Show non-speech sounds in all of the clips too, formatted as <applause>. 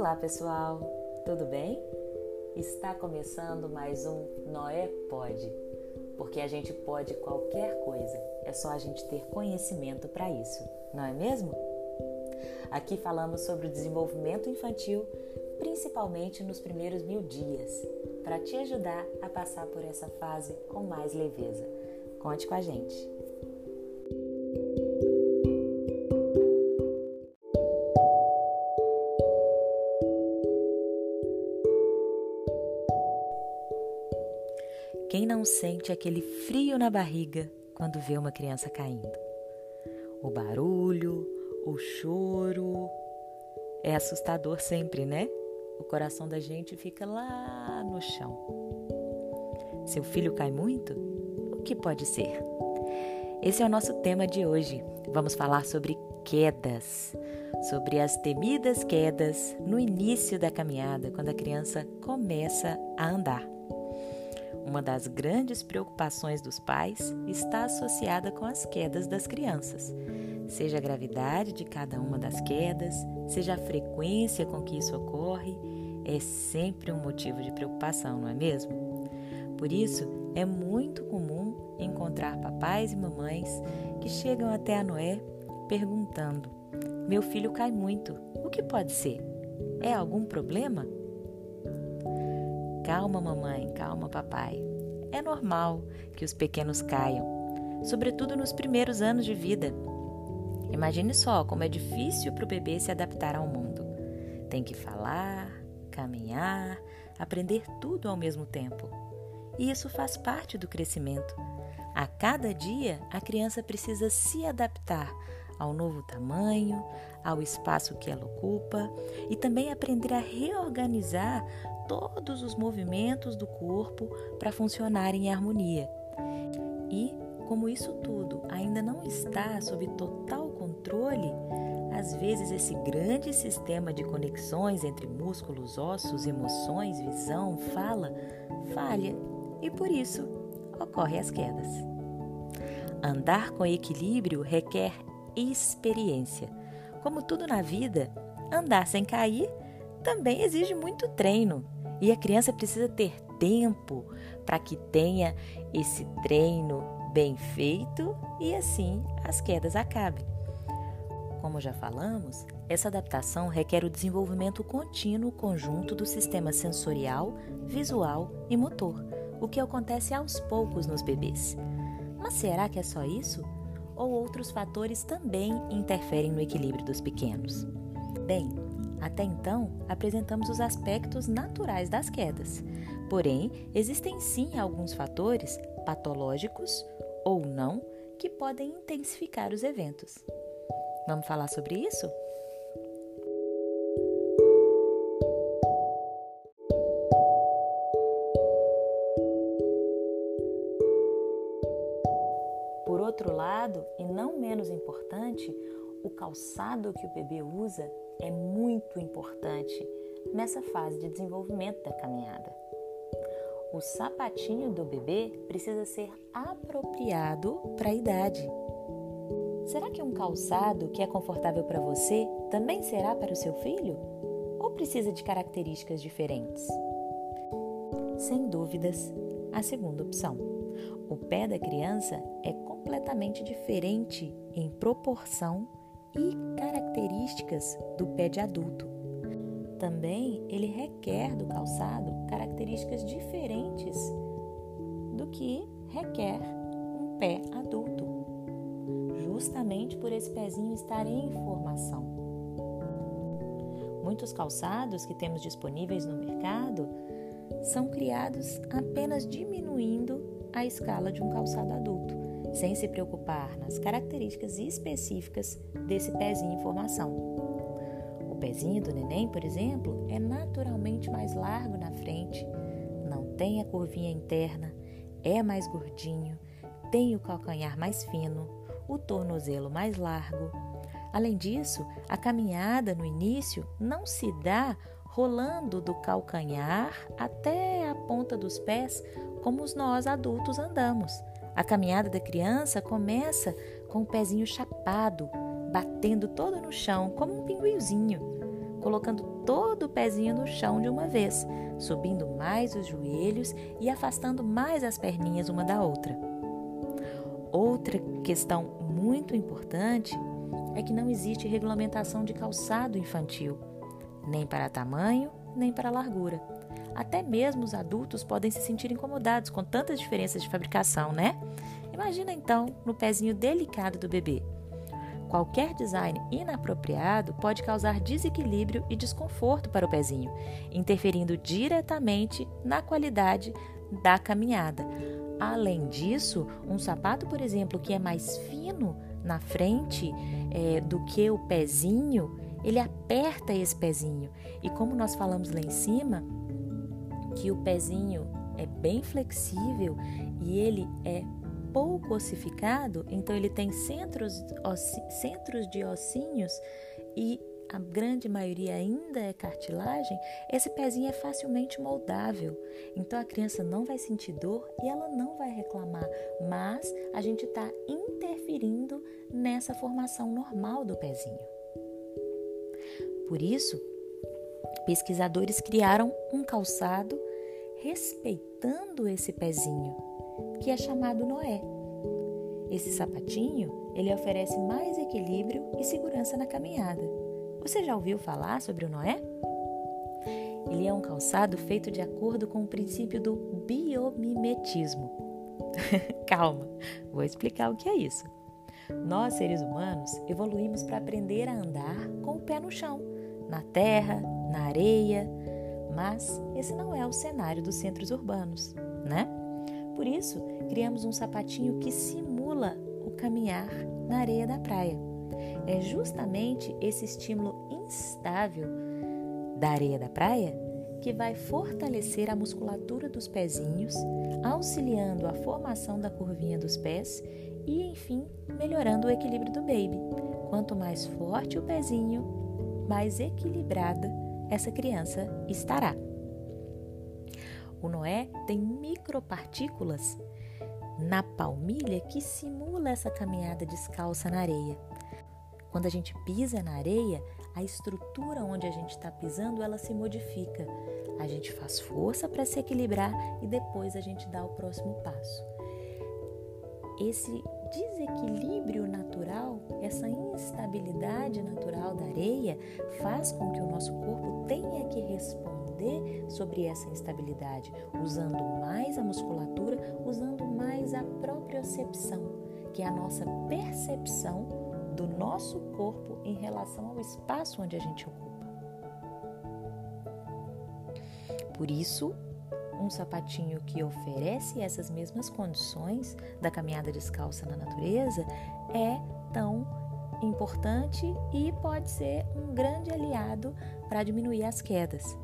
Olá pessoal, tudo bem? Está começando mais um Noé Pode, porque a gente pode qualquer coisa, é só a gente ter conhecimento para isso, não é mesmo? Aqui falamos sobre o desenvolvimento infantil, principalmente nos primeiros mil dias, para te ajudar a passar por essa fase com mais leveza. Conte com a gente! Quem não sente aquele frio na barriga quando vê uma criança caindo? O barulho, o choro. É assustador sempre, né? O coração da gente fica lá no chão. Seu filho cai muito? O que pode ser? Esse é o nosso tema de hoje. Vamos falar sobre quedas, sobre as temidas quedas no início da caminhada, quando a criança começa a andar. Uma das grandes preocupações dos pais está associada com as quedas das crianças, seja a gravidade de cada uma das quedas, seja a frequência com que isso ocorre, é sempre um motivo de preocupação, não é mesmo? Por isso, é muito comum encontrar papais e mamães que chegam até a Noé perguntando: Meu filho cai muito, o que pode ser? É algum problema? Calma, mamãe, calma, papai. É normal que os pequenos caiam, sobretudo nos primeiros anos de vida. Imagine só como é difícil para o bebê se adaptar ao mundo. Tem que falar, caminhar, aprender tudo ao mesmo tempo. E isso faz parte do crescimento. A cada dia, a criança precisa se adaptar ao novo tamanho, ao espaço que ela ocupa e também aprender a reorganizar todos os movimentos do corpo para funcionarem em harmonia. E, como isso tudo ainda não está sob total controle, às vezes esse grande sistema de conexões entre músculos, ossos, emoções, visão, fala, falha e por isso ocorrem as quedas. Andar com equilíbrio requer experiência. Como tudo na vida, andar sem cair também exige muito treino. E a criança precisa ter tempo para que tenha esse treino bem feito e assim as quedas acabem. Como já falamos, essa adaptação requer o desenvolvimento contínuo conjunto do sistema sensorial, visual e motor, o que acontece aos poucos nos bebês. Mas será que é só isso? ou outros fatores também interferem no equilíbrio dos pequenos. Bem, até então apresentamos os aspectos naturais das quedas, porém existem sim alguns fatores patológicos ou não que podem intensificar os eventos. Vamos falar sobre isso? outro lado, e não menos importante, o calçado que o bebê usa é muito importante nessa fase de desenvolvimento da caminhada. O sapatinho do bebê precisa ser apropriado para a idade. Será que um calçado que é confortável para você também será para o seu filho? Ou precisa de características diferentes? Sem dúvidas, a segunda opção. O pé da criança é completamente diferente em proporção e características do pé de adulto. Também ele requer do calçado características diferentes do que requer um pé adulto, justamente por esse pezinho estar em formação. Muitos calçados que temos disponíveis no mercado são criados apenas diminuindo a escala de um calçado adulto sem se preocupar nas características específicas desse pezinho em formação. O pezinho do neném, por exemplo, é naturalmente mais largo na frente, não tem a curvinha interna, é mais gordinho, tem o calcanhar mais fino, o tornozelo mais largo. Além disso, a caminhada no início não se dá rolando do calcanhar até a ponta dos pés como nós adultos andamos. A caminhada da criança começa com o pezinho chapado, batendo todo no chão, como um pinguinzinho. colocando todo o pezinho no chão de uma vez, subindo mais os joelhos e afastando mais as perninhas uma da outra. Outra questão muito importante é que não existe regulamentação de calçado infantil, nem para tamanho, nem para largura. Até mesmo os adultos podem se sentir incomodados com tantas diferenças de fabricação, né? Imagina então no pezinho delicado do bebê. Qualquer design inapropriado pode causar desequilíbrio e desconforto para o pezinho, interferindo diretamente na qualidade da caminhada. Além disso, um sapato, por exemplo, que é mais fino na frente é, do que o pezinho, ele aperta esse pezinho. E como nós falamos lá em cima, que o pezinho é bem flexível e ele é pouco ossificado, então ele tem centros, centros de ossinhos e a grande maioria ainda é cartilagem, esse pezinho é facilmente moldável. Então a criança não vai sentir dor e ela não vai reclamar, mas a gente está interferindo nessa formação normal do pezinho. Por isso, pesquisadores criaram um calçado respeitando esse pezinho, que é chamado Noé. Esse sapatinho, ele oferece mais equilíbrio e segurança na caminhada. Você já ouviu falar sobre o Noé? Ele é um calçado feito de acordo com o princípio do biomimetismo. <laughs> Calma, vou explicar o que é isso. Nós, seres humanos, evoluímos para aprender a andar com o pé no chão, na terra, na areia, mas esse não é o cenário dos centros urbanos, né? Por isso, criamos um sapatinho que simula o caminhar na areia da praia. É justamente esse estímulo instável da areia da praia que vai fortalecer a musculatura dos pezinhos, auxiliando a formação da curvinha dos pés e, enfim, melhorando o equilíbrio do baby. Quanto mais forte o pezinho, mais equilibrada essa criança estará. O Noé tem micropartículas na palmilha que simula essa caminhada descalça na areia. Quando a gente pisa na areia, a estrutura onde a gente está pisando ela se modifica. A gente faz força para se equilibrar e depois a gente dá o próximo passo. Esse desequilíbrio natural, essa instabilidade natural da areia, faz com que o nosso corpo tenha que responder sobre essa instabilidade, usando mais a musculatura, usando mais a propriocepção, que é a nossa percepção do nosso corpo em relação ao espaço onde a gente ocupa. Por isso, um sapatinho que oferece essas mesmas condições da caminhada descalça na natureza é tão importante e pode ser um grande aliado para diminuir as quedas.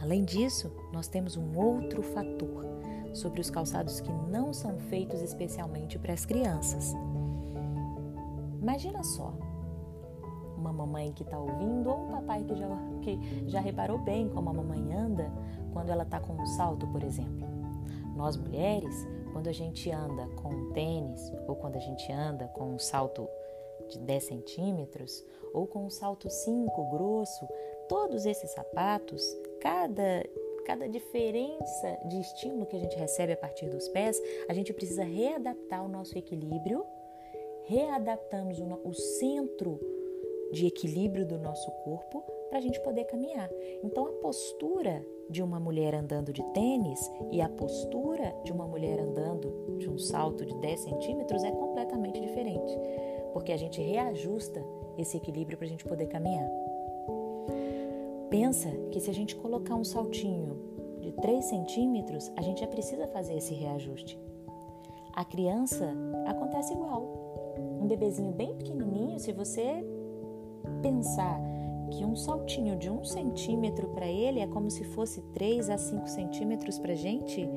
Além disso, nós temos um outro fator sobre os calçados que não são feitos especialmente para as crianças. Imagina só, uma mamãe que está ouvindo ou um papai que já, que já reparou bem como a mamãe anda quando ela está com um salto, por exemplo. Nós mulheres, quando a gente anda com um tênis ou quando a gente anda com um salto de 10 centímetros ou com um salto 5 grosso, todos esses sapatos, cada cada diferença de estímulo que a gente recebe a partir dos pés, a gente precisa readaptar o nosso equilíbrio, readaptamos o, o centro de equilíbrio do nosso corpo para a gente poder caminhar. Então, a postura de uma mulher andando de tênis e a postura de uma mulher andando de um salto de 10 centímetros é completamente diferente, porque a gente reajusta esse equilíbrio para a gente poder caminhar. Pensa que se a gente colocar um saltinho de 3 centímetros, a gente já precisa fazer esse reajuste. A criança acontece igual. Um bebezinho bem pequenininho, se você pensar que um saltinho de um centímetro para ele é como se fosse 3 a 5 centímetros para gente,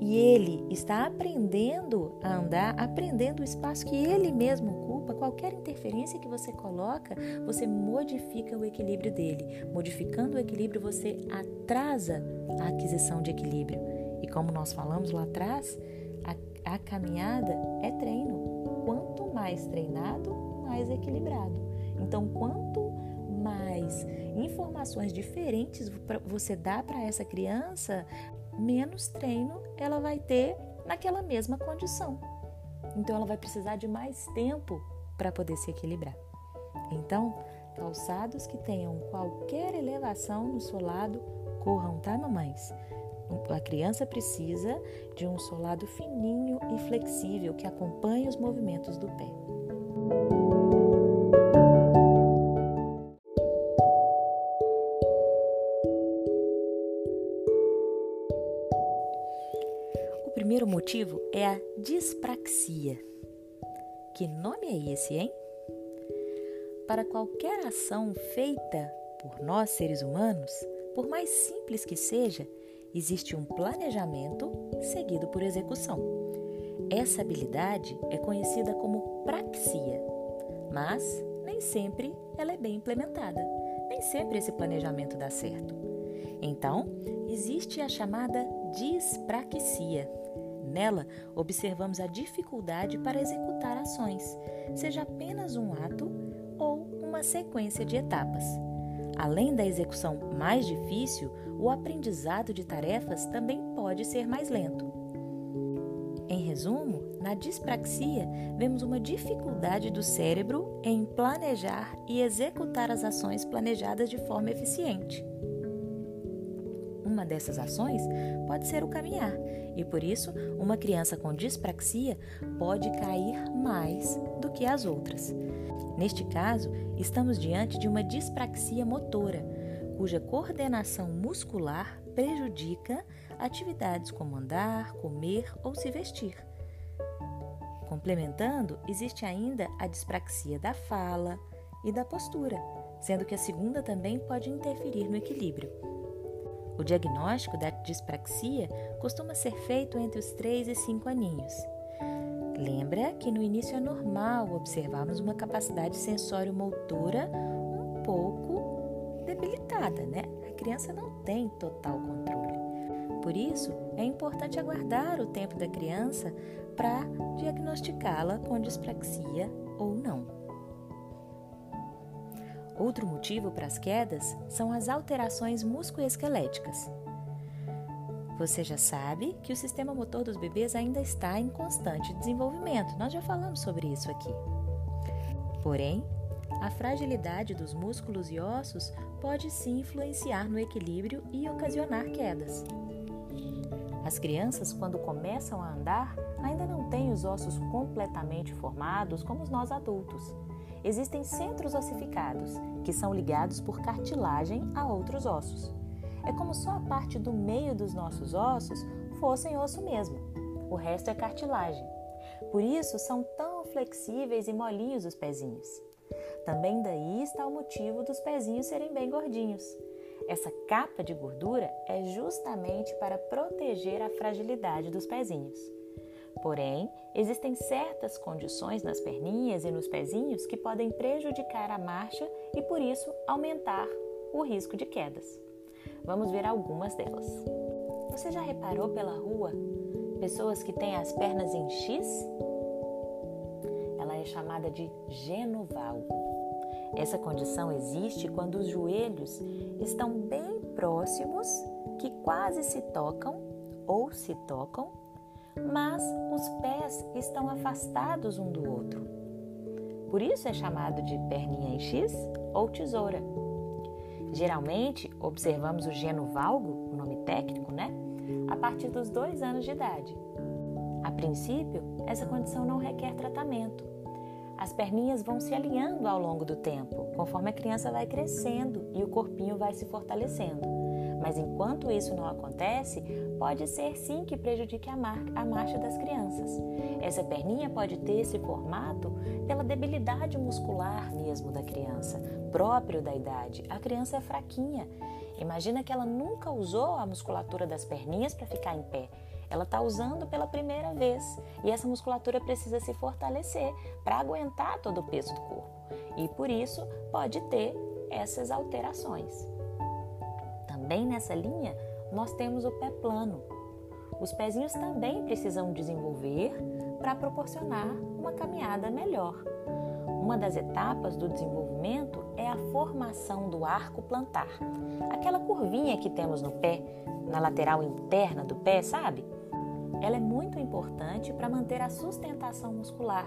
e ele está aprendendo a andar, aprendendo o espaço que ele mesmo ocupa, qualquer interferência que você coloca, você modifica o equilíbrio dele. Modificando o equilíbrio, você atrasa a aquisição de equilíbrio. E como nós falamos lá atrás, a, a caminhada é treino. Quanto mais treinado, mais equilibrado. Então, quanto mais informações diferentes você dá para essa criança, menos treino ela vai ter naquela mesma condição. Então ela vai precisar de mais tempo para poder se equilibrar. Então, calçados que tenham qualquer elevação no solado, corram, tá, mamães? A criança precisa de um solado fininho e flexível que acompanhe os movimentos do pé. Motivo é a dispraxia. Que nome é esse, hein? Para qualquer ação feita por nós seres humanos, por mais simples que seja, existe um planejamento seguido por execução. Essa habilidade é conhecida como praxia, mas nem sempre ela é bem implementada. Nem sempre esse planejamento dá certo. Então, existe a chamada dispraxia. Nela, observamos a dificuldade para executar ações, seja apenas um ato ou uma sequência de etapas. Além da execução mais difícil, o aprendizado de tarefas também pode ser mais lento. Em resumo, na dispraxia, vemos uma dificuldade do cérebro em planejar e executar as ações planejadas de forma eficiente. Uma dessas ações pode ser o caminhar, e por isso, uma criança com dispraxia pode cair mais do que as outras. Neste caso, estamos diante de uma dispraxia motora, cuja coordenação muscular prejudica atividades como andar, comer ou se vestir. Complementando, existe ainda a dispraxia da fala e da postura, sendo que a segunda também pode interferir no equilíbrio. O diagnóstico da dispraxia costuma ser feito entre os 3 e 5 aninhos. Lembra que no início é normal observarmos uma capacidade sensório-motora um pouco debilitada, né? A criança não tem total controle. Por isso, é importante aguardar o tempo da criança para diagnosticá-la com dispraxia Outro motivo para as quedas são as alterações musculoesqueléticas. Você já sabe que o sistema motor dos bebês ainda está em constante desenvolvimento, nós já falamos sobre isso aqui. Porém, a fragilidade dos músculos e ossos pode sim influenciar no equilíbrio e ocasionar quedas. As crianças, quando começam a andar, ainda não têm os ossos completamente formados como nós adultos. Existem centros ossificados, que são ligados por cartilagem a outros ossos. É como só a parte do meio dos nossos ossos fossem osso mesmo. O resto é cartilagem. Por isso são tão flexíveis e molinhos os pezinhos. Também daí está o motivo dos pezinhos serem bem gordinhos. Essa capa de gordura é justamente para proteger a fragilidade dos pezinhos. Porém, existem certas condições nas perninhas e nos pezinhos que podem prejudicar a marcha e, por isso, aumentar o risco de quedas. Vamos ver algumas delas. Você já reparou pela rua pessoas que têm as pernas em X? Ela é chamada de genovalgo. Essa condição existe quando os joelhos estão bem próximos, que quase se tocam ou se tocam, mas os pés estão afastados um do outro. Por isso é chamado de perninha em X ou tesoura. Geralmente, observamos o geno valgo, o nome técnico, né? A partir dos dois anos de idade. A princípio, essa condição não requer tratamento. As perninhas vão se alinhando ao longo do tempo, conforme a criança vai crescendo e o corpinho vai se fortalecendo. Mas enquanto isso não acontece, pode ser sim que prejudique a, a marcha das crianças. Essa perninha pode ter esse formato pela debilidade muscular mesmo da criança, próprio da idade. A criança é fraquinha. Imagina que ela nunca usou a musculatura das perninhas para ficar em pé. Ela está usando pela primeira vez e essa musculatura precisa se fortalecer para aguentar todo o peso do corpo. E por isso pode ter essas alterações. Também nessa linha, nós temos o pé plano. Os pezinhos também precisam desenvolver para proporcionar uma caminhada melhor. Uma das etapas do desenvolvimento é a formação do arco plantar, aquela curvinha que temos no pé, na lateral interna do pé, sabe? Ela é muito importante para manter a sustentação muscular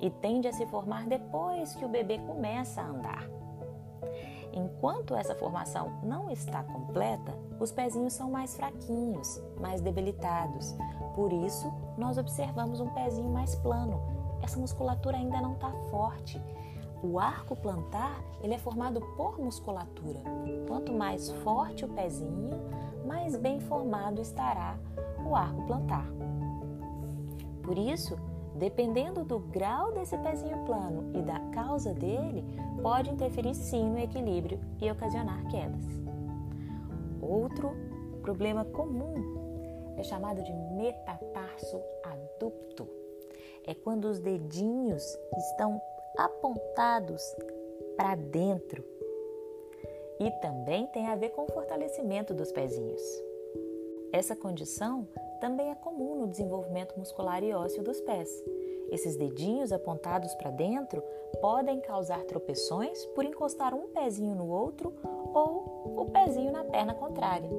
e tende a se formar depois que o bebê começa a andar. Enquanto essa formação não está completa, os pezinhos são mais fraquinhos, mais debilitados. Por isso, nós observamos um pezinho mais plano. Essa musculatura ainda não está forte. O arco plantar ele é formado por musculatura. Quanto mais forte o pezinho, mais bem formado estará o arco plantar. Por isso, Dependendo do grau desse pezinho plano e da causa dele, pode interferir sim no equilíbrio e ocasionar quedas. Outro problema comum é chamado de metatarso adupto. É quando os dedinhos estão apontados para dentro. E também tem a ver com o fortalecimento dos pezinhos. Essa condição também é comum no desenvolvimento muscular e ósseo dos pés. Esses dedinhos apontados para dentro podem causar tropeções por encostar um pezinho no outro ou o pezinho na perna contrária.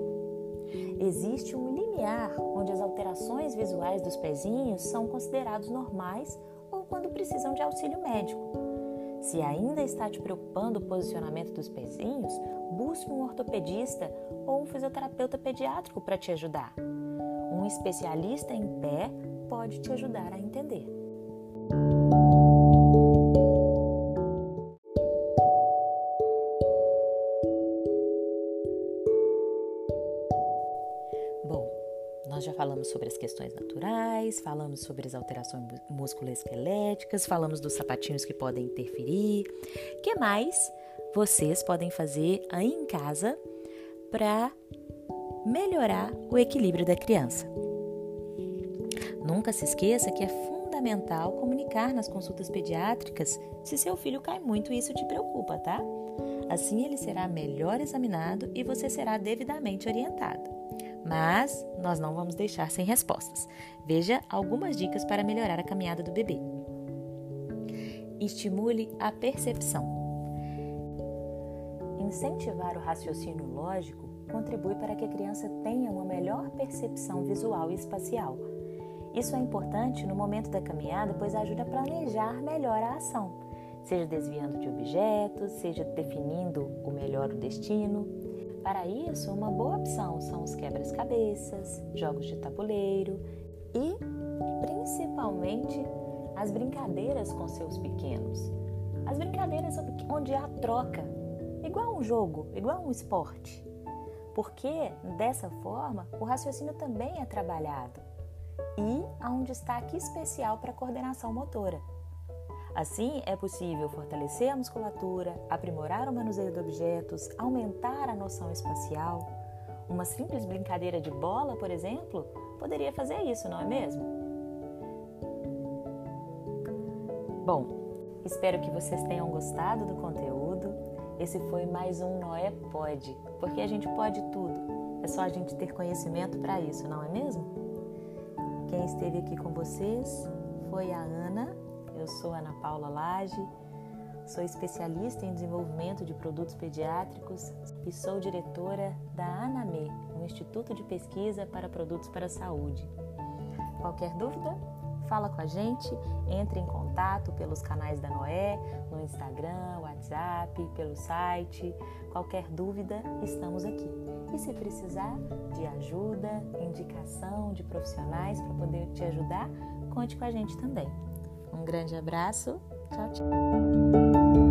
Existe um limiar onde as alterações visuais dos pezinhos são considerados normais ou quando precisam de auxílio médico. Se ainda está te preocupando o posicionamento dos pezinhos, busque um ortopedista ou um fisioterapeuta pediátrico para te ajudar. Um especialista em pé pode te ajudar a entender. Bom, nós já falamos sobre as questões naturais, falamos sobre as alterações musculoesqueléticas, falamos dos sapatinhos que podem interferir. Que mais vocês podem fazer aí em casa para melhorar o equilíbrio da criança. Nunca se esqueça que é fundamental comunicar nas consultas pediátricas se seu filho cai muito e isso te preocupa, tá? Assim ele será melhor examinado e você será devidamente orientado. Mas nós não vamos deixar sem respostas. Veja algumas dicas para melhorar a caminhada do bebê. Estimule a percepção. Incentivar o raciocínio lógico contribui para que a criança tenha uma melhor percepção visual e espacial. Isso é importante no momento da caminhada, pois ajuda a planejar melhor a ação, seja desviando de objetos, seja definindo o melhor o destino. Para isso, uma boa opção são os quebras-cabeças, jogos de tabuleiro e, principalmente, as brincadeiras com seus pequenos. As brincadeiras onde há troca, igual um jogo, igual um esporte porque dessa forma o raciocínio também é trabalhado e há um destaque especial para a coordenação motora. Assim, é possível fortalecer a musculatura, aprimorar o manuseio de objetos, aumentar a noção espacial. Uma simples brincadeira de bola, por exemplo, poderia fazer isso, não é mesmo? Bom, espero que vocês tenham gostado do conteúdo. Esse foi mais um Noé Pode, porque a gente pode tudo. É só a gente ter conhecimento para isso, não é mesmo? Quem esteve aqui com vocês foi a Ana. Eu sou Ana Paula Lage, sou especialista em desenvolvimento de produtos pediátricos e sou diretora da ANAME, um Instituto de Pesquisa para Produtos para a Saúde. Qualquer dúvida? Fala com a gente, entre em contato pelos canais da Noé, no Instagram, WhatsApp, pelo site. Qualquer dúvida, estamos aqui. E se precisar de ajuda, indicação de profissionais para poder te ajudar, conte com a gente também. Um grande abraço. Tchau, tchau.